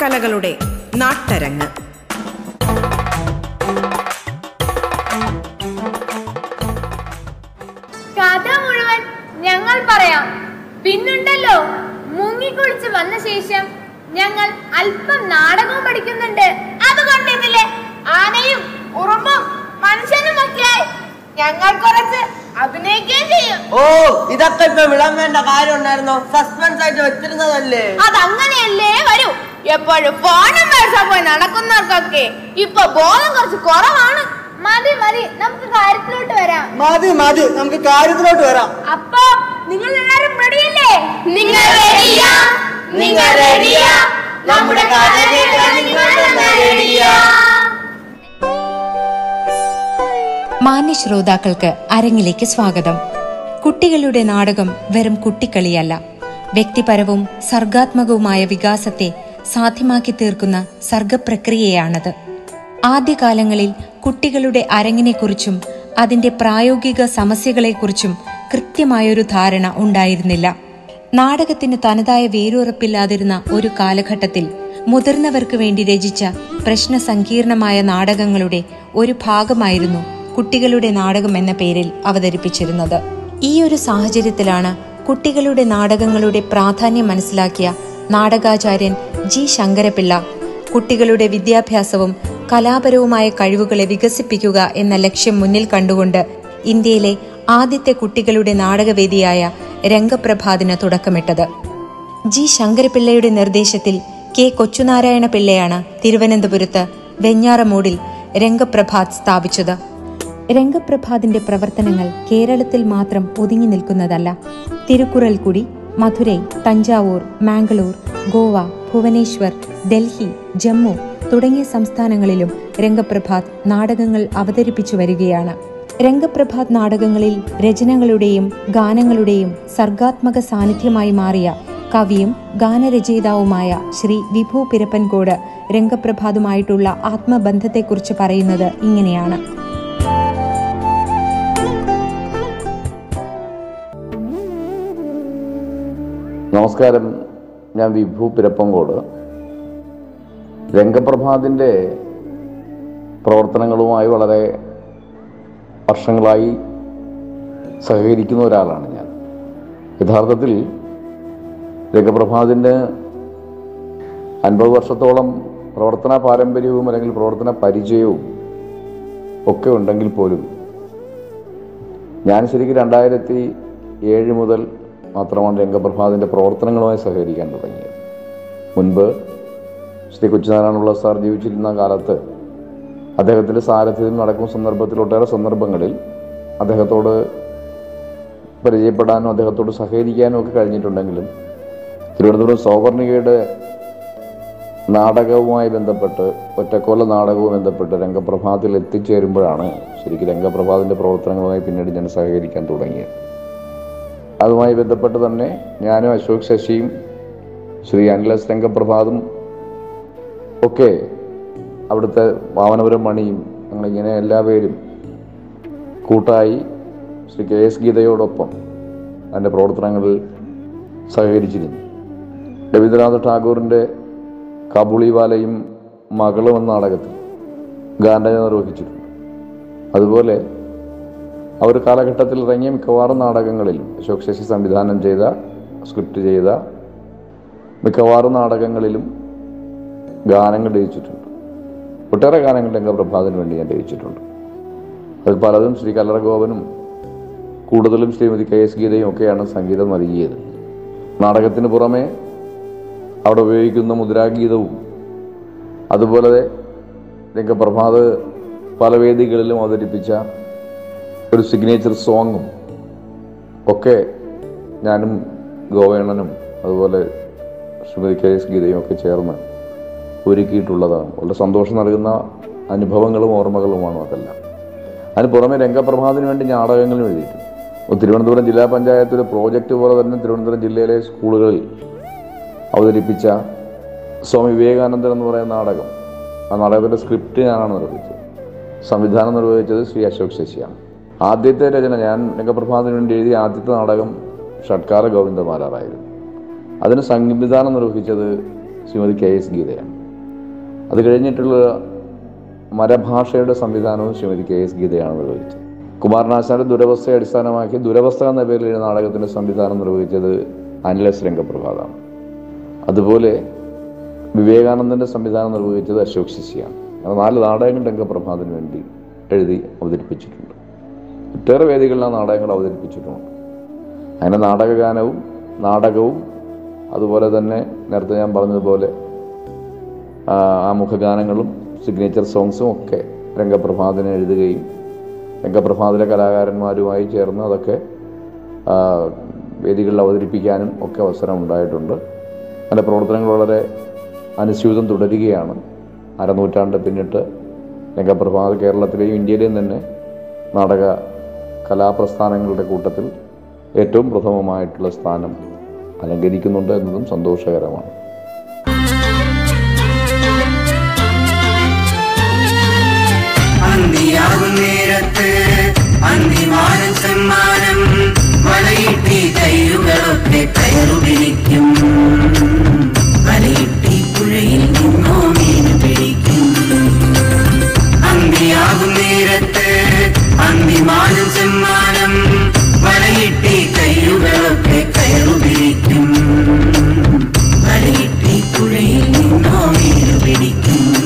കലകളുടെ നാട്ടരങ്ങ്. കഥ മുഴുവൻ ഞങ്ങൾ പറയാം. പിന്നുണ്ടല്ലോ മുങ്ങിക്കുളിച്ച് വന്ന ശേഷം ഞങ്ങൾ അല്പം നാടകവും പഠിക്കുന്നുണ്ട്. അതുകൊണ്ട് ഇതിലെ ആനയും ഉറുമ്പും മനുഷ്യനും ഒക്കെ ഞങ്ങൾ കുറച്ച് അഭിനയിക്കുകയും ചെയ്യും. ഓ ഇതൊക്കെ ഇപ്പൊ വിളമ്പേണ്ട കാര്യം ഉണ്ടായിരുന്നോ? സസ്പെൻസ് ആയിട്ട് വെച്ചിരുന്നതല്ലേ? അതങ്ങനെയല്ലേ വരൂ. എപ്പോഴും ഫോണും മേടിച്ചാ പോയി നടക്കുന്നവർക്കൊക്കെ ഇപ്പൊ ബോധം കുറച്ച് കുറവാണ്. മതി മതി. നമുക്ക് കാര്യത്തിലോട്ട് വരാം. മതി മതി. നമുക്ക് കാര്യത്തിലോട്ട് വരാം. അപ്പൊ നിങ്ങൾ എല്ലാരും റെഡിയല്ലേ നിങ്ങൾ റെഡിയാ നിങ്ങൾ റെഡിയാ നമ്മുടെ കഥ കേൾക്കാൻ നിങ്ങൾ റെഡിയാ മാന്യ ശ്രോതാക്കൾക്ക് അരങ്ങിലേക്ക് സ്വാഗതം. കുട്ടികളുടെ നാടകം വെറും കുട്ടിക്കളിയല്ല. വ്യക്തിപരവും സർഗാത്മകവുമായ വികാസത്തെ സാധ്യമാക്കി തീർക്കുന്ന സർഗപ്രക്രിയയാണത്. ആദ്യകാലങ്ങളിൽ കുട്ടികളുടെ അരങ്ങിനെക്കുറിച്ചും അതിന്റെ പ്രായോഗിക സമസ്യകളെക്കുറിച്ചും കൃത്യമായൊരു ധാരണ ഉണ്ടായിരുന്നില്ല. നാടകത്തിന് തനതായ വേരുറപ്പില്ലാതിരുന്ന ഒരു കാലഘട്ടത്തിൽ മുതിർന്നവർക്ക് വേണ്ടി രചിച്ച പ്രശ്ന സങ്കീർണമായ നാടകങ്ങളുടെ ഒരു ഭാഗമായിരുന്നു കുട്ടികളുടെ നാടകം എന്ന പേരിൽ അവതരിപ്പിച്ചിരുന്നത്. ഈ ഒരു സാഹചര്യത്തിലാണ് കുട്ടികളുടെ നാടകങ്ങളുടെ പ്രാധാന്യം മനസ്സിലാക്കിയ നാടകാചാര്യൻ ജി ശങ്കരപിള്ള. കുട്ടികളുടെ വിദ്യാഭ്യാസവും കലാപരവുമായ കഴിവുകളെ വികസിപ്പിക്കുക എന്ന ലക്ഷ്യം മുന്നിൽ കണ്ടുകൊണ്ട് ഇന്ത്യയിലെ ആദ്യത്തെ കുട്ടികളുടെ നാടകവേദിയായ രംഗപ്രഭാതിന് തുടക്കമിട്ടത്. ജി ശങ്കരപിള്ളയുടെ നിർദ്ദേശത്തിൽ കെ കൊച്ചുനാരായണ പിള്ളയാണ് തിരുവനന്തപുരത്ത് വെഞ്ഞാറമൂടിൽ രംഗപ്രഭാത് സ്ഥാപിച്ചത്. രംഗപ്രഭാതിന്റെ പ്രവർത്തനങ്ങൾ കേരളത്തിൽ മാത്രം ഒതുങ്ങി നിൽക്കുന്നതല്ല തിരുക്കുറൽക്കുടി മധുരൈ തഞ്ചാവൂർ മാംഗ്ലൂർ ഗോവ ഭുവനേശ്വർ ഡൽഹി ജമ്മു തുടങ്ങിയ സംസ്ഥാനങ്ങളിലും രംഗപ്രഭാത് നാടകങ്ങൾ അവതരിപ്പിച്ചു വരികയാണ്. രംഗപ്രഭാത് നാടകങ്ങളിൽ രചനകളുടെയും ഗാനങ്ങളുടെയും സർഗാത്മക സാന്നിധ്യമായി മാറിയ കവിയും ഗാനരചയിതാവുമായ ശ്രീ വിഭു പിരപ്പൻകോട് രംഗപ്രഭാതുമായിട്ടുള്ള ആത്മബന്ധത്തെക്കുറിച്ച് പറയുന്നത് ഇങ്ങനെയാണ്. നമസ്കാരം. ഞാൻ വിഭു പിരപ്പങ്കോട് രംഗപ്രഭാതിന്റെ പ്രവർത്തനങ്ങളുമായി വളരെ വർഷങ്ങളായി സഹകരിക്കുന്ന ഒരാളാണ് ഞാൻ. യഥാർത്ഥത്തിൽ രംഗപ്രഭാതിന്റെ അൻപത് വർഷത്തോളം പ്രവർത്തന പാരമ്പര്യവും അല്ലെങ്കിൽ പ്രവർത്തന പരിചയവും ഒക്കെ ഉണ്ടെങ്കിൽ പോലും ഞാൻ ശരിക്കും രണ്ടായിരത്തി ഏഴ് മുതൽ മാത്രമാണ് രംഗപ്രഭാതിന്റെ പ്രവർത്തനങ്ങളുമായി സഹകരിക്കാൻ തുടങ്ങിയത്. മുൻപ് ശ്രീ കൊച്ചുനാരായണുള്ള സാർ ജീവിച്ചിരുന്ന കാലത്ത് അദ്ദേഹത്തിന്റെ സാരഥ്യത്തിൽ നടക്കുന്ന സന്ദർഭത്തിൽ ഒട്ടേറെ സന്ദർഭങ്ങളിൽ അദ്ദേഹത്തോട് പരിചയപ്പെടാനും അദ്ദേഹത്തോട് സഹകരിക്കാനും ഒക്കെ കഴിഞ്ഞിട്ടുണ്ടെങ്കിലും തിരുവനന്തപുരം സൗവർണികയുടെ നാടകവുമായി ബന്ധപ്പെട്ട് ഒറ്റക്കോല നാടകവും ബന്ധപ്പെട്ട് രംഗപ്രഭാതത്തിൽ എത്തിച്ചേരുമ്പോഴാണ് ശരിക്കും രംഗപ്രഭാതിന്റെ പ്രവർത്തനങ്ങളുമായി പിന്നീട് ഞാൻ സഹകരിക്കാൻ തുടങ്ങിയത്. അതുമായി ബന്ധപ്പെട്ട് തന്നെ ഞാനും അശോക് ശശിയും ശ്രീ അനിലസ് രംഗപ്രഭാതും ഒക്കെ അവിടുത്തെ വാമനപുരം മണിയും ഞങ്ങളിങ്ങനെ എല്ലാവരും കൂട്ടായി ശ്രീ കെ എസ് ഗീതയോടൊപ്പം അതിന്റെ പ്രവർത്തനങ്ങളിൽ സഹകരിച്ചിരുന്നു. രവീന്ദ്രനാഥ് ടാഗോറിന്റെ കാബുളിവാലയും മകളും എന്ന നാടകത്തിൽ ഗാന്ധ നിർവഹിച്ചിട്ടുണ്ട് അതുപോലെ ആ ഒരു കാലഘട്ടത്തിൽ ഇറങ്ങിയ മിക്കവാറും നാടകങ്ങളിൽ അശോക് ശശി സംവിധാനം ചെയ്ത സ്ക്രിപ്റ്റ് ചെയ്ത മിക്കവാറും നാടകങ്ങളിലും ഗാനങ്ങൾ രചിച്ചിട്ടുണ്ട്. ഒട്ടേറെ ഗാനങ്ങൾ രംഗപ്രഭാതിന് വേണ്ടി ഞാൻ രചിച്ചിട്ടുണ്ട്. അത് പലതും ശ്രീ കല്ലറഗോപനും കൂടുതലും ശ്രീമതി കെ എസ് ഗീതയും ഒക്കെയാണ് സംഗീതം നൽകിയത് നാടകത്തിന് പുറമെ അവിടെ ഉപയോഗിക്കുന്ന മുദ്രാഗീതവും അതുപോലെ രംഗപ്രഭാത് പല വേദികളിലും അവതരിപ്പിച്ച ഒരു സിഗ്നേച്ചർ സോങ്ങും ഒക്കെ ഞാനും ഗോവേണനും അതുപോലെ ശ്രീമതി കെ എസ് ഗീതയും ഒക്കെ ചേർന്ന് ഒരുക്കിയിട്ടുള്ളതാണ്. വളരെ സന്തോഷം നൽകുന്ന അനുഭവങ്ങളും ഓർമ്മകളുമാണ് അതെല്ലാം. അതിന് പുറമെ രംഗപ്രഭാതിന് വേണ്ടി നാടകങ്ങളും എഴുതിയിട്ടുണ്ട്. തിരുവനന്തപുരം ജില്ലാ പഞ്ചായത്തിലെ പ്രോജക്റ്റ് പോലെ തന്നെ തിരുവനന്തപുരം ജില്ലയിലെ സ്കൂളുകളിൽ അവതരിപ്പിച്ച സ്വാമി വിവേകാനന്ദൻ എന്ന് പറയുന്ന നാടകം. ആ നാടകത്തിന്റെ സ്ക്രിപ്റ്റ് ഞാനാണ് നിർവഹിച്ചത്. സംവിധാനം നിർവഹിച്ചത് ശ്രീ അശോക് ശശിയാണ്. ആദ്യത്തെ രചന ഞാൻ രംഗപ്രഭാതിന് വേണ്ടി എഴുതിയ ആദ്യത്തെ നാടകം ഷഡ്കാര ഗോവിന്ദമാരായിരുന്നു അതിന് സംവിധാനം നിർവഹിച്ചത് ശ്രീമതി കെ എസ് ഗീതയാണ്. അത് കഴിഞ്ഞിട്ടുള്ള മരഭാഷയുടെ സംവിധാനവും ശ്രീമതി കെ എസ് ഗീതയാണ് നിർവഹിച്ചത്. കുമാരനാശാന്റെ ദുരവസ്ഥയെ അടിസ്ഥാനമാക്കി ദുരവസ്ഥ എന്ന പേരിൽ എഴുതിയ നാടകത്തിന്റെ സംവിധാനം നിർവഹിച്ചത് അനിലസ് രംഗപ്രഭാതാണ് അതുപോലെ വിവേകാനന്ദന്റെ സംവിധാനം നിർവഹിച്ചത് അശോക് ശിശിയാണ് നാല് നാടകങ്ങൾ രംഗപ്രഭാതിന് വേണ്ടി എഴുതി അവതരിപ്പിച്ചിട്ടുണ്ട്. ഒട്ടേറെ വേദികളിൽ ആ നാടകങ്ങൾ അവതരിപ്പിച്ചിട്ടുണ്ട്. അങ്ങനെ നാടകഗാനവും നാടകവും അതുപോലെ തന്നെ നേരത്തെ ഞാൻ പറഞ്ഞതുപോലെ ആ, മുഖഗാനങ്ങളും സിഗ്നേച്ചർ സോങ്സും ഒക്കെ രംഗപ്രഭാതിന് എഴുതുകയും രംഗപ്രഭാതിലെ കലാകാരന്മാരുമായി ചേർന്ന് അതൊക്കെ വേദികളിൽ അവതരിപ്പിക്കാനും ഒക്കെ അവസരം ഉണ്ടായിട്ടുണ്ട്. അതിന്റെ പ്രവർത്തനങ്ങൾ വളരെ അനുസ്യൂതം തുടരുകയാണ്. അരനൂറ്റാണ്ട് പിന്നിട്ട് രംഗപ്രഭാത് കേരളത്തിലെയും ഇന്ത്യയിലെയും തന്നെ നാടക കലാപ്രസ്ഥാനങ്ങളുടെ കൂട്ടത്തിൽ ഏറ്റവും പ്രഥമമായിട്ടുള്ള സ്ഥാനം അലങ്കരിക്കുന്നുണ്ട് എന്നതും സന്തോഷകരമാണ്. അന്തിമാനം അന്തിയാകും നേരത്ത് അന്തിമാനം സമ്മാനം വലയിട്ടി കയ്യുകളൊക്കെ കയറുപിടിക്കും വലയിട്ടി പുഴയിൽ നിന്നോ മീൻ പിടിക്കും മുട്ടി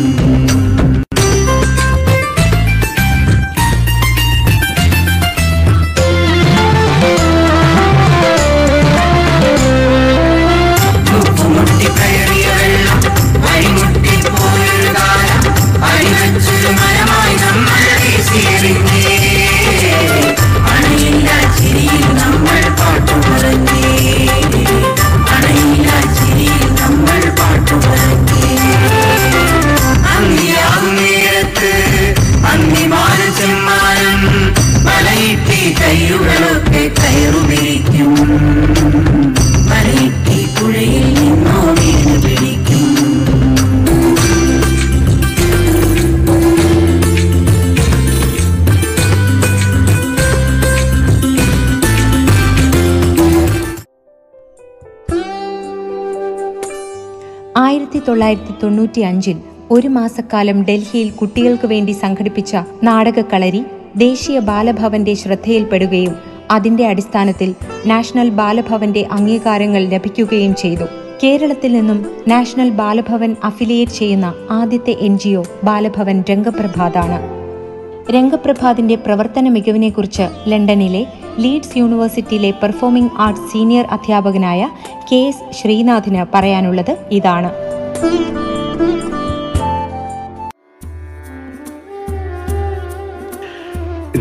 ആയിരത്തി തൊള്ളായിരത്തി തൊണ്ണൂറ്റി അഞ്ചിൽ ഒരു മാസക്കാലം ഡൽഹിയിൽ കുട്ടികൾക്ക് വേണ്ടി സംഘടിപ്പിച്ച നാടകക്കളരി ദേശീയ ബാലഭവന്റെ ശ്രദ്ധയിൽപ്പെടുകയും അതിന്റെ അടിസ്ഥാനത്തിൽ നാഷണൽ ബാലഭവന്റെ അംഗീകാരങ്ങൾ ലഭിക്കുകയും ചെയ്തു. കേരളത്തിൽ നിന്നും നാഷണൽ ബാലഭവൻ അഫിലിയേറ്റ് ചെയ്യുന്ന ആദ്യത്തെ എൻ ജി ഒ ബാലഭവൻ രംഗപ്രഭാതാണ്. രംഗപ്രഭാതിന്റെ പ്രവർത്തന മികവിനെക്കുറിച്ച് ലണ്ടനിലെ ലീഡ്സ് യൂണിവേഴ്സിറ്റിയിലെ പെർഫോമിംഗ് ആർട്സ് സീനിയർ അധ്യാപകനായ കെ എസ് ശ്രീനാഥിന് പറയാനുള്ളത് ഇതാണ്.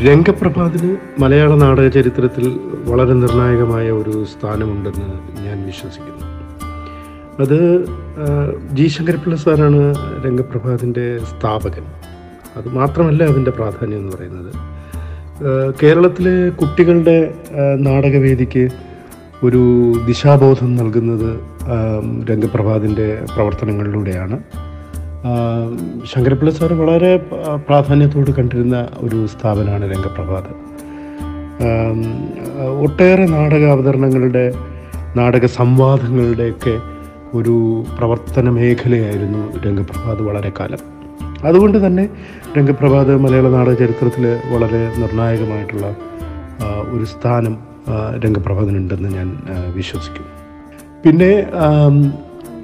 രംഗപ്രഭാതിന് മലയാള നാടക ചരിത്രത്തിൽ വളരെ നിർണായകമായ ഒരു സ്ഥാനമുണ്ടെന്ന് ഞാൻ വിശ്വസിക്കുന്നു. അത് ജി ശങ്കരപ്പിള്ള സാറാണ് രംഗപ്രഭാതിന്റെ സ്ഥാപകൻ. അത് മാത്രമല്ല അതിന്റെ പ്രാധാന്യം എന്ന് പറയുന്നത്. കേരളത്തിലെ കുട്ടികളുടെ നാടകവേദിക്ക് ഒരു ദിശാബോധം നൽകുന്നത് രംഗപ്രഭാതിന്റെ പ്രവർത്തനങ്ങളിലൂടെയാണ്. ശങ്കരപ്പിള്ള സാർ വളരെ പ്രാധാന്യത്തോട് കണ്ടിരുന്ന ഒരു സ്ഥാപനമാണ് രംഗപ്രഭാത്. ഒട്ടേറെ നാടക അവതരണങ്ങളുടെ നാടക സംവാദങ്ങളുടെയൊക്കെ ഒരു പ്രവർത്തന മേഖലയായിരുന്നു രംഗപ്രഭാത് വളരെ കാലം അതുകൊണ്ട് തന്നെ രംഗപ്രഭാത് മലയാള നാടക ചരിത്രത്തിൽ വളരെ നിർണായകമായിട്ടുള്ള ഒരു സ്ഥാനം രംഗപ്രഭാതനുണ്ടെന്ന് ഞാൻ വിശ്വസിക്കുന്നു. പിന്നെ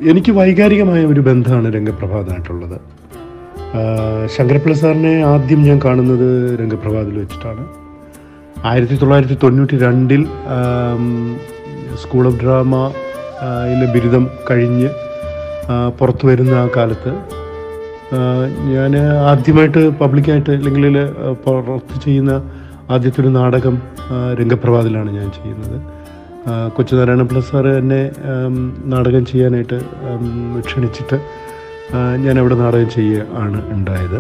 എനിക്ക് വൈകാരികമായ ഒരു ബന്ധമാണ് രംഗപ്രഭാതമായിട്ടുള്ളത്. ശങ്കരപ്പിള്ള സാറിനെ ആദ്യം ഞാൻ കാണുന്നത് രംഗപ്രഭാതിൽ വെച്ചിട്ടാണ്. ആയിരത്തി തൊള്ളായിരത്തി തൊണ്ണൂറ്റി രണ്ടിൽ സ്കൂൾ ഓഫ് ഡ്രാമ ഇല്ല ബിരുദം കഴിഞ്ഞ് പുറത്തു വരുന്ന ആ കാലത്ത് ഞാൻ ആദ്യമായിട്ട് പബ്ലിക്കായിട്ട് അല്ലെങ്കിൽ പുറത്ത് ചെയ്യുന്ന ആദ്യത്തെ ഒരു നാടകം രംഗപ്രഭാതിലാണ് ഞാൻ ചെയ്യുന്നത്. കൊച്ചുനാരായണ പിള്ള സാറ് എന്നെ നാടകം ചെയ്യാനായിട്ട് ക്ഷണിച്ചിട്ട് ഞാൻ അവിടെ നാടകം ചെയ്യുക ആണ് ഉണ്ടായത്.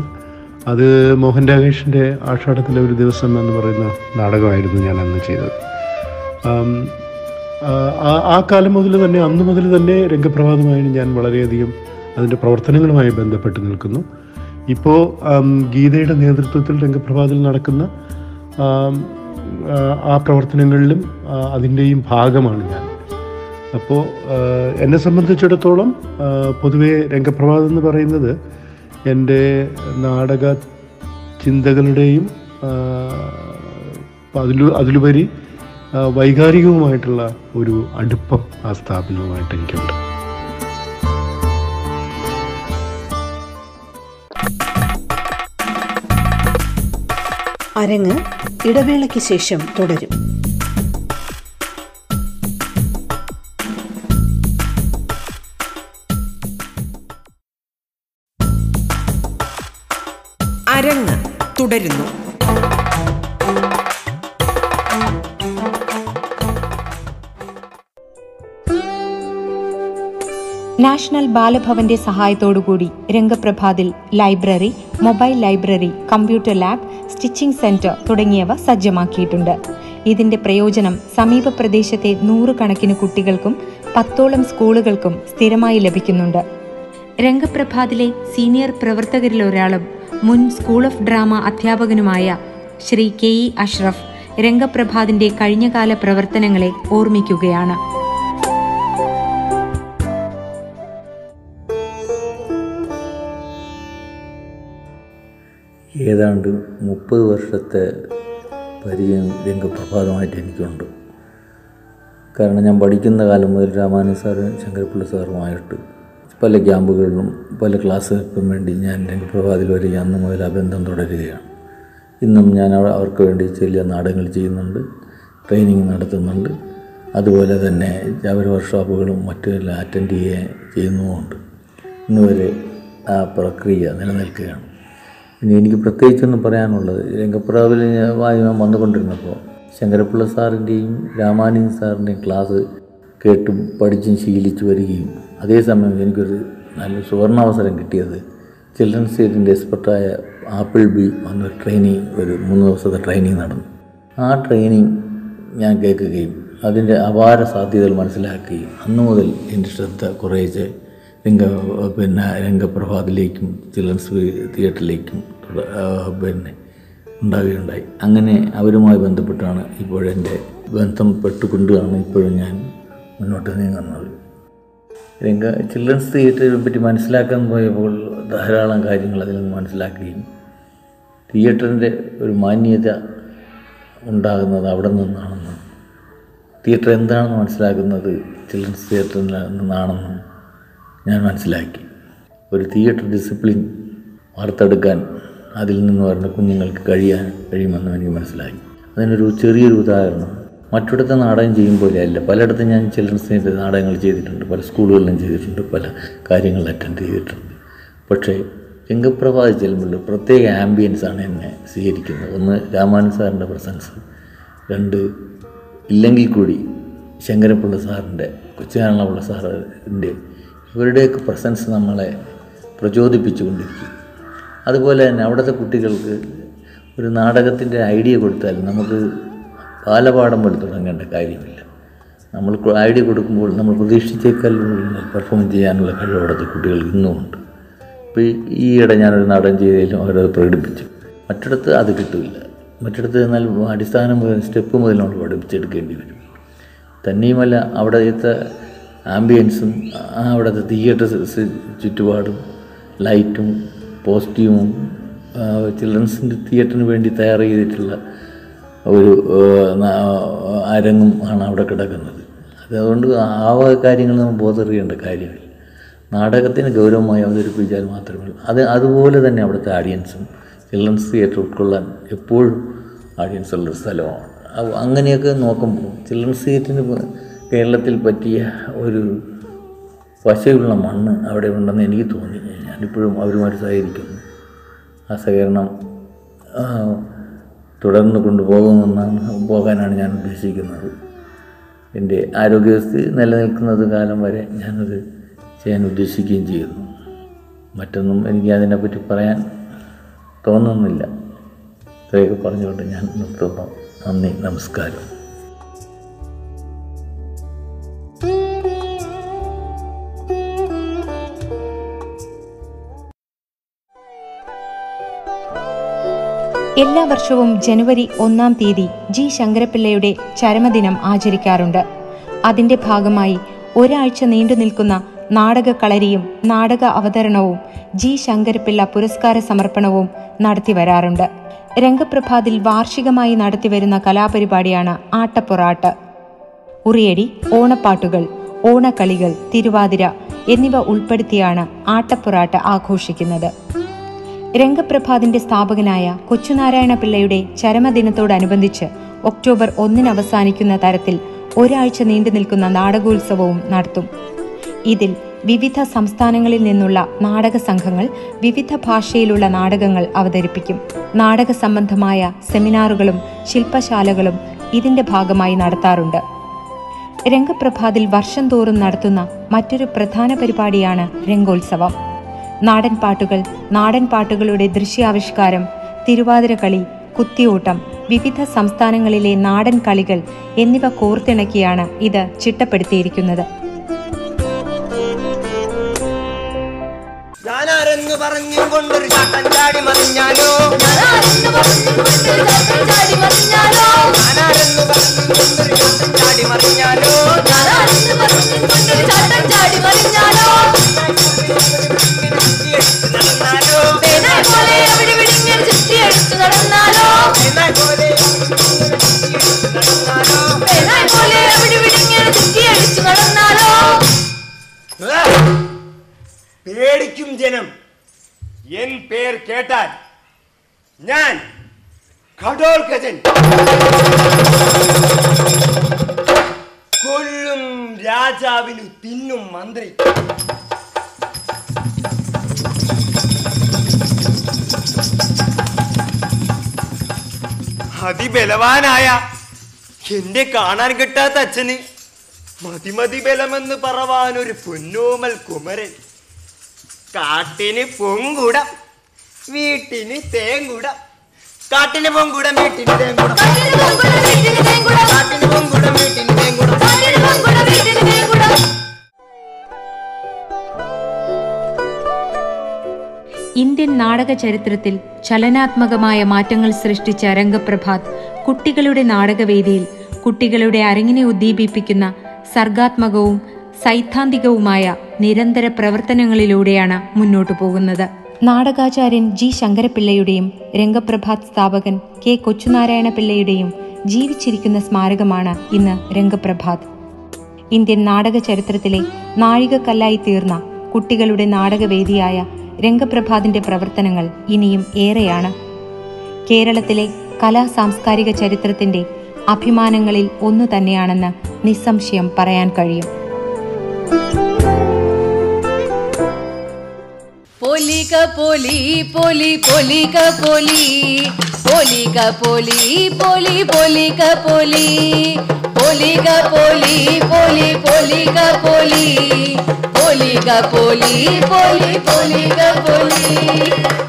അത് മോഹൻ രാകേഷിന്റെ ആഷാഢത്തിലെ ഒരു ദിവസം എന്ന് പറയുന്ന നാടകമായിരുന്നു ഞാൻ അന്ന് ചെയ്തത്. ആ കാലം മുതൽ തന്നെ അന്ന് മുതൽ തന്നെ രംഗപ്രഭാതമായി ഞാൻ വളരെയധികം അതിന്റെ പ്രവർത്തനങ്ങളുമായി ബന്ധപ്പെട്ട് നിൽക്കുന്നു. ഇപ്പോൾ ഗീതയുടെ നേതൃത്വത്തിൽ രംഗപ്രഭാതിൽ നടക്കുന്ന ആം, പ്രവർത്തനങ്ങളിലും അതിന്റെയും ഭാഗമാണ് ഞാൻ. അപ്പോൾ എന്നെ സംബന്ധിച്ചിടത്തോളം പൊതുവേ രംഗപ്രഭാതം എന്ന് പറയുന്നത് എന്റെ നാടക ചിന്തകളുടെയും അതിലു അതിലുപരി വൈകാരികവുമായിട്ടുള്ള ഒരു അടുപ്പം ആ സ്ഥാപനവുമായിട്ട് എനിക്കുണ്ട്. അരങ്ങ് ഇടവേളയ്ക്ക് ശേഷം തുടരും. അരങ്ങ് തുടരുന്നു. നാഷണൽ ബാലഭവന്റെ സഹായത്തോടുകൂടി രംഗപ്രഭാതിൽ library mobile library computer lab stitching centre തുടങ്ങിയവ സജ്ജമാക്കിയിട്ടുണ്ട്. ഇതിന്റെ പ്രയോജനം സമീപ പ്രദേശത്തെ നൂറുകണക്കിന് കുട്ടികൾക്കും പത്തോളം സ്കൂളുകൾക്കും സ്ഥിരമായി ലഭിക്കുന്നുണ്ട്. രംഗപ്രഭാതിലെ സീനിയർ പ്രവർത്തകരിലൊരാളും മുൻ സ്കൂൾ ഓഫ് ഡ്രാമ അധ്യാപകനുമായ ശ്രീ കെ ഇ അഷ്റഫ് രംഗപ്രഭാതിന്റെ കഴിഞ്ഞകാല പ്രവർത്തനങ്ങളെ ഓർമ്മിക്കുകയാണ്. ഏതാണ്ട് മുപ്പത് വർഷത്തെ പരിചയം രംഗപ്രഭാതമായിട്ട് എനിക്കുണ്ട്. കാരണം ഞാൻ പഠിക്കുന്ന കാലം മുതൽ രാമാനു സാറും ശങ്കരപ്പിള്ള സാറുമായിട്ട് പല ക്യാമ്പുകളിലും പല ക്ലാസ്സുകൾക്കും വേണ്ടി ഞാൻ രംഗപ്രഭാതിൽ വരിക. അന്ന് മുതൽ ആ ബന്ധം തുടരുകയാണ്. ഇന്നും ഞാൻ അവർക്ക് വേണ്ടി ചെറിയ നാടകങ്ങൾ ചെയ്യുന്നുണ്ട് ട്രെയിനിങ് നടത്തുന്നുണ്ട്. അതുപോലെ തന്നെ അവർ വർക്ക്ഷോപ്പുകളും മറ്റെല്ലാം അറ്റൻഡ് ചെയ്യുക ചെയ്യുന്നുമുണ്ട്. ഇന്നുവരെ ആ പ്രക്രിയ നിലനിൽക്കുകയാണ്. ഇനി എനിക്ക് പ്രത്യേകിച്ചൊന്നും പറയാനുള്ളത്. രംഗപ്രാവിൽ ഞാൻ വന്നുകൊണ്ടിരുന്നപ്പോൾ ശങ്കരപ്പിള്ള സാറിന്റെയും രാമാനുജൻ സാറിന്റെയും ക്ലാസ് കേട്ടും പഠിച്ചും ശീലിച്ചു വരികയും അതേസമയം എനിക്കൊരു നല്ല സുവർണാവസരം കിട്ടിയത് ചിൽഡ്രൻസ് സ്റ്റേറ്റിന്റെ എക്സ്പെർട്ടായ ആപ്പിൾ ബി വന്നൊരു ട്രെയിനിങ് ഒരു മൂന്ന് ദിവസത്തെ ട്രെയിനിങ് നടന്നു. ആ ട്രെയിനിങ് ഞാൻ കേൾക്കുകയും അതിന്റെ അപാര സാധ്യതകൾ മനസ്സിലാക്കുകയും അന്നു മുതൽ എന്റെ ശ്രദ്ധ കുറേശ്ശെ രംഗ പിന്നെ രംഗപ്രഭാതിലേക്കും ചിൽഡ്രൻസ് തിയേറ്ററിലേക്കും പിന്നെ ഉണ്ടാവുകയുണ്ടായി അങ്ങനെ അവരുമായി ബന്ധപ്പെട്ടാണ് ഇപ്പോഴെന്റെ ബന്ധം പെട്ടുകൊണ്ടാണ് ഇപ്പോഴും ഞാൻ മുന്നോട്ട് നീങ്ങുന്നത്. രംഗ ചിൽഡ്രൻസ് തിയേറ്ററിനെ പറ്റി മനസ്സിലാക്കാൻ പോയപ്പോൾ ധാരാളം കാര്യങ്ങൾ അതിൽ നിന്ന് മനസ്സിലാക്കുകയും തിയേറ്ററിന്റെ ഒരു മാന്യത ഉണ്ടാകുന്നത് അവിടെ നിന്നാണെന്നും തിയേറ്റർ എന്താണെന്ന് മനസ്സിലാക്കുന്നത് ചിൽഡ്രൻസ് തിയേറ്ററിൽ നിന്നാണെന്നും ഞാൻ മനസ്സിലാക്കി. ഒരു തിയേറ്റർ ഡിസിപ്ലിൻ വാർത്തെടുക്കാൻ അതിൽ നിന്ന് വരുന്ന കുഞ്ഞുങ്ങൾക്ക് കഴിയാൻ കഴിയുമെന്നും എനിക്ക് മനസ്സിലാക്കി അതിനൊരു ചെറിയൊരു ഉദാഹരണം. മറ്റിടത്തെ നാടകം ചെയ്യും പോലെയല്ല. പലയിടത്തും ഞാൻ ചിൽഡ്രൻസ് തിയേറ്റർ നാടകങ്ങൾ ചെയ്തിട്ടുണ്ട്. പല സ്കൂളുകളിലും ചെയ്തിട്ടുണ്ട്. പല കാര്യങ്ങൾ അറ്റൻഡ് ചെയ്തിട്ടുണ്ട്. പക്ഷേ രംഗപ്രഭാതി ചെല്ലുമ്പോൾ പ്രത്യേക ആംബിയൻസ് ആണ് എന്നെ സ്വീകരിക്കുന്നത്. ഒന്ന് രാമാനു സാറിന്റെ പ്രസൻസ്. രണ്ട് ഇല്ലെങ്കിൽ കൂടി ശങ്കരപ്പിള്ള സാറിന്റെ കൊച്ചുനാളപിള്ള സാറിന്റെ ഇവരുടെയൊക്കെ പ്രസൻസ് നമ്മളെ പ്രചോദിപ്പിച്ചുകൊണ്ടിരിക്കും. അതുപോലെ തന്നെ അവിടുത്തെ കുട്ടികൾക്ക് ഒരു നാടകത്തിന്റെ ഐഡിയ കൊടുത്താൽ നമുക്ക് ബാലപാഠം പോലെ തുടങ്ങേണ്ട കാര്യമില്ല. നമ്മൾ ഐഡിയ കൊടുക്കുമ്പോൾ നമ്മൾ പ്രതീക്ഷിച്ചേക്കാൾ പെർഫോം ചെയ്യാനുള്ള കഴിവ് അവിടുത്തെ കുട്ടികൾ ഇന്നുമുണ്ട് ഇപ്പോൾ ഈയിടെ ഞാനൊരു നാടകം ചെയ്തതിലും അവരത് പ്രകടിപ്പിച്ചു. മറ്റിടത്ത് അത് കിട്ടില്ല. മറ്റിടത്ത് എന്നാൽ അടിസ്ഥാനം സ്റ്റെപ്പ് മുതൽ നമ്മൾ പഠിപ്പിച്ചെടുക്കേണ്ടി വരും. തന്നെയുമല്ല അവിടുത്തെ ആംബിയൻസും അവിടുത്തെ തിയേറ്റർ ചുറ്റുപാടും ലൈറ്റും പോസ്റ്റ്യൂമും ചിൽഡ്രൻസിന്റെ തിയേറ്ററിന് വേണ്ടി തയ്യാർ ചെയ്തിട്ടുള്ള ഒരു അരങ്ങും ആണ് അവിടെ കിടക്കുന്നത്. അതുകൊണ്ട് ആ കാര്യങ്ങൾ നമ്മൾ ബോധറിയേണ്ട കാര്യമില്ല. നാടകത്തിന് ഗൗരവമായി അവതരിപ്പിച്ചാൽ മാത്രമേ അത് അതുപോലെ തന്നെ അവിടുത്തെ ആഡിയൻസും ചിൽഡ്രൻസ് തിയേറ്റർ ഉൾക്കൊള്ളാൻ എപ്പോഴും ആഡിയൻസ് ഉള്ളൊരു സ്ഥലമാണ്. അങ്ങനെയൊക്കെ നോക്കുമ്പോൾ ചിൽഡ്രൻസ് തിയേറ്ററിന് കേരളത്തിൽ പറ്റിയ ഒരു പശയുള്ള മണ്ണ് അവിടെ ഉണ്ടെന്ന് എനിക്ക് തോന്നി ഞാനിപ്പോഴും അവരുമായിട്ട് സഹകരിക്കുന്നു. ആ സഹകരണം തുടർന്ന് കൊണ്ടുപോകുമെന്നാണ് പോകാനാണ് ഞാൻ ഉദ്ദേശിക്കുന്നത്. എന്റെ ആരോഗ്യസ്ഥിതി നിലനിൽക്കുന്നത് കാലം വരെ ഞാനത് ചെയ്യാൻ ഉദ്ദേശിക്കുകയും ചെയ്യുന്നു. മറ്റൊന്നും എനിക്ക് അതിനെപ്പറ്റി പറയാൻ തോന്നുന്നില്ല. ഇത്രയൊക്കെ പറഞ്ഞുകൊണ്ട് ഞാൻ നിർത്തുന്നു. നന്ദി നമസ്കാരം. എല്ലാ വർഷവും ജനുവരി ഒന്നാം തീയതി ജി ശങ്കരപ്പിള്ളയുടെ ചരമദിനം ആചരിക്കാറുണ്ട്. അതിന്റെ ഭാഗമായി ഒരാഴ്ച നീണ്ടു നിൽക്കുന്ന നാടക കളരിയും നാടക അവതരണവും ജി ശങ്കരപ്പിള്ള പുരസ്കാര സമർപ്പണവും നടത്തി വരാറുണ്ട്. രംഗപ്രഭാതിൽ വാർഷികമായി നടത്തിവരുന്ന കലാപരിപാടിയാണ് ആട്ടപ്പൊറാട്ട്. ഉറിയടി ഓണപ്പാട്ടുകൾ ഓണക്കളികൾ തിരുവാതിര എന്നിവ ഉൾപ്പെടുത്തിയാണ് ആട്ടപ്പൊറാട്ട് ആഘോഷിക്കുന്നത്. രംഗപ്രഭാതിന്റെ സ്ഥാപകനായ കൊച്ചുനാരായണ പിള്ളയുടെ ചരമദിനത്തോടനുബന്ധിച്ച് ഒക്ടോബർ ഒന്നിന് അവസാനിക്കുന്ന തരത്തിൽ ഒരാഴ്ച നീണ്ടു നിൽക്കുന്ന നാടകോത്സവവും നടത്തും. ഇതിൽ വിവിധ സംസ്ഥാനങ്ങളിൽ നിന്നുള്ള നാടക സംഘങ്ങൾ വിവിധ ഭാഷയിലുള്ള നാടകങ്ങൾ അവതരിപ്പിക്കും. നാടക സംബന്ധമായ സെമിനാറുകളും ശില്പശാലകളും ഇതിന്റെ ഭാഗമായി നടത്താറുണ്ട്. രംഗപ്രഭാതിൽ വർഷം തോറും നടത്തുന്ന മറ്റൊരു പ്രധാന പരിപാടിയാണ് രംഗോത്സവം. നാടൻ പാട്ടുകൾ നാടൻ പാട്ടുകളുടെ ദൃശ്യാവിഷ്കാരം തിരുവാതിരക്കളി കുത്തിയോട്ടം വിവിധ സംസ്ഥാനങ്ങളിലെ നാടൻ കളികൾ എന്നിവ കോർത്തിണക്കിയാണ് ഇത് ചിട്ടപ്പെടുത്തിയിരിക്കുന്നത്. പറഞ്ഞു കൊണ്ടൊരു ചാട്ടൻ ചാടി മറിഞ്ഞാലോ ഞാനാരെന്ന് പറഞ്ഞു കൊണ്ടൊരു ചാട്ടൻ ചാടി മറിഞ്ഞാലോ ഞാനാരെന്ന് പറഞ്ഞു കൊണ്ടൊരു ചാടി മറിഞ്ഞാലോ ഞാനാരെന്ന് പറഞ്ഞു കൊണ്ടൊരു ചാട്ടൻ ചാടി മറിഞ്ഞാലോ നടന്നാലോ പോലെ അവിടെ വിടിങ്ങനെ ചുറ്റി അടിച്ചു നടന്നാലോ പോലെ നടന്നാലോ പോലെ അവിടെ വിടിങ്ങനെ ചുറ്റി അടിച്ചു നടന്നാലോ പേടിക്കും ജനം എൻ പേർ കേട്ടാൽ ഞാൻ ഘടോൽക്കജൻ കൊല്ലും രാജാവിനു തിന്നും മന്ത്രി. അതിബലവാനായ എന്റെ കാണാൻ കിട്ടാത്ത അച്ഛന് മതിമതി ബലമെന്ന് പറവാനൊരു പൊന്നോമൽ കുമരൻ. കാട്ടിന് പൊങ്കുടം വീട്ടിന് തേങ്കുടം. കാട്ടിന് പൊങ്കുടം വീട്ടിന് തേങ്കുടം. കാട്ടിന് പൊങ്കുടം വീട്ടിന് തേങ്കുടം. ഇന്ത്യൻ നാടക ചരിത്രത്തിൽ ചലനാത്മകമായ മാറ്റങ്ങൾ സൃഷ്ടിച്ച രംഗപ്രഭാത് കുട്ടികളുടെ നാടകവേദിയിൽ കുട്ടികളുടെ അരങ്ങിനെ ഉദ്ദീപിപ്പിക്കുന്ന സർഗാത്മകവും സൈദ്ധാന്തികവുമായ നിരന്തര പ്രവർത്തനങ്ങളിലൂടെയാണ് മുന്നോട്ടു പോകുന്നത്. നാടകാചാര്യൻ ജി. ശങ്കരപിള്ളയുടെയും രംഗപ്രഭാത് സ്ഥാപകൻ കെ. കൊച്ചുനാരായണ പിള്ളയുടെയും ജീവിച്ചിരിക്കുന്ന സ്മാരകമാണ് ഇന്ന് രംഗപ്രഭാത്. ഇന്ത്യൻ നാടക ചരിത്രത്തിലെ നാഴികക്കല്ലായി തീർന്ന കുട്ടികളുടെ നാടകവേദിയായ രംഗപ്രഭാതിന്റെ പ്രവർത്തനങ്ങൾ ഇനിയും ഏറെയാണ്. കേരളത്തിലെ കലാ സാംസ്കാരിക ചരിത്രത്തിന്റെ അഭിമാനങ്ങളിൽ ഒന്നു തന്നെയാണെന്ന് നിസ്സംശയം പറയാൻ കഴിയും. పొలిక పొలి పొలి పొలిక పొలి పొలిక పొలి పొలి పొలిక పొలి పొలిక పొలి పొలి పొలిక పొలి పొలిక పొలి పొలి పొలిక పొలి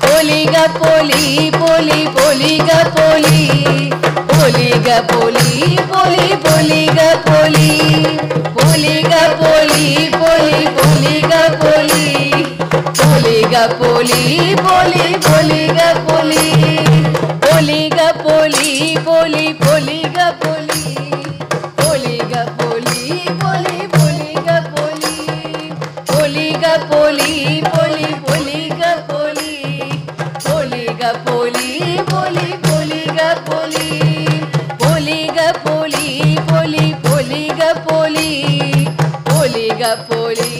పొలిక పొలి పొలి పొలిక పొలి పొలిక పొలి పొలి పొలిక పొలి పొలిక పొలి పొలి పొలిక పొలి பொலிக பொலி பொலி பொலிக பொலி பொலிக பொலி பொலி பொலிக பொலி பொலிக பொலி பொலி பொலிக பொலி பொலிக பொலி பொலி பொலிக பொலி பொலிக பொலி பொலி பொலிக பொலி பொலிக பொலி பொலி பொலிக பொலி பொலிக பொலி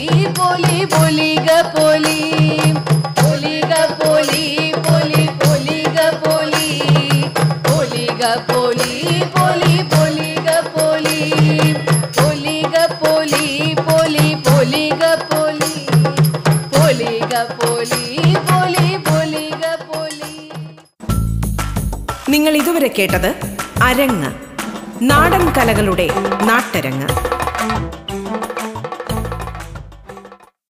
കേട്ടത് അരങ്ങ്. നാടൻ കലകളുടെ നാട്ടരങ്ങ്.